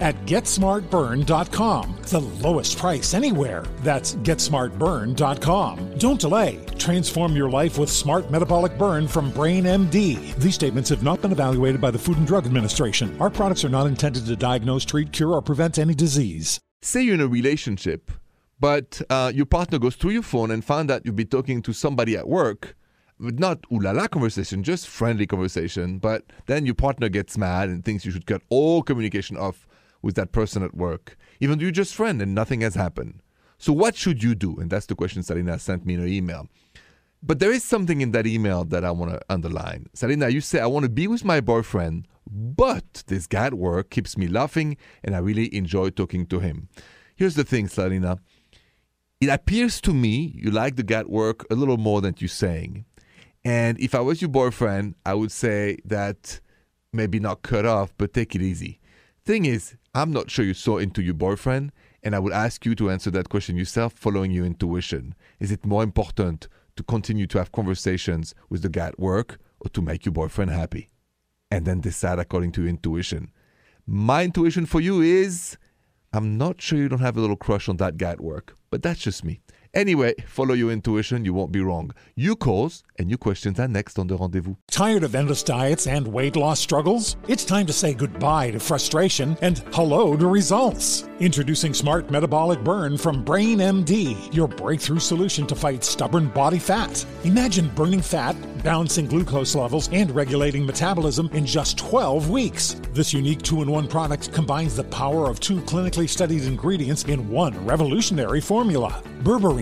at GetSmartBurn.com. The lowest price anywhere. That's GetSmartBurn.com. Don't delay. Transform your life with Smart Metabolic Burn from Brain MD. These statements have not been evaluated by the Food and Drug Administration. Our products are not intended to diagnose, treat, cure, or prevent any disease. Say you're in a relationship, but uh, your partner goes through your phone and found out you've been talking to somebody at work. Not ooh la conversation, just friendly conversation. But then your partner gets mad and thinks you should cut all communication off with that person at work, even though you're just friends and nothing has happened. So what should you do? And that's the question Salina sent me in her email. But there is something in that email that I want to underline. Salina, you say, I want to be with my boyfriend, but this guy at work keeps me laughing and I really enjoy talking to him. Here's the thing, Salina. It appears to me you like the guy at work a little more than you're saying. And if I was your boyfriend, I would say that maybe not cut off, but take it easy. Thing is, I'm not sure you're so into your boyfriend, and I would ask you to answer that question yourself following your intuition. Is it more important to continue to have conversations with the guy at work or to make your boyfriend happy? And then decide according to your intuition. My intuition for you is I'm not sure you don't have a little crush on that guy at work, but that's just me. Anyway, follow your intuition, you won't be wrong. You calls and your questions are next on the rendezvous. Tired of endless diets and weight loss struggles? It's time to say goodbye to frustration and hello to results. Introducing Smart Metabolic Burn from Brain MD, your breakthrough solution to fight stubborn body fat. Imagine burning fat, balancing glucose levels, and regulating metabolism in just 12 weeks. This unique two in one product combines the power of two clinically studied ingredients in one revolutionary formula berberine,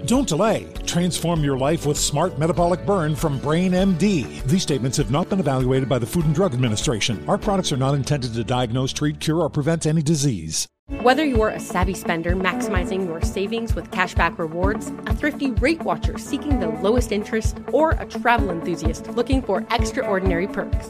Don't delay. Transform your life with Smart Metabolic Burn from Brain MD. These statements have not been evaluated by the Food and Drug Administration. Our products are not intended to diagnose, treat, cure, or prevent any disease. Whether you're a savvy spender maximizing your savings with cashback rewards, a thrifty rate watcher seeking the lowest interest, or a travel enthusiast looking for extraordinary perks,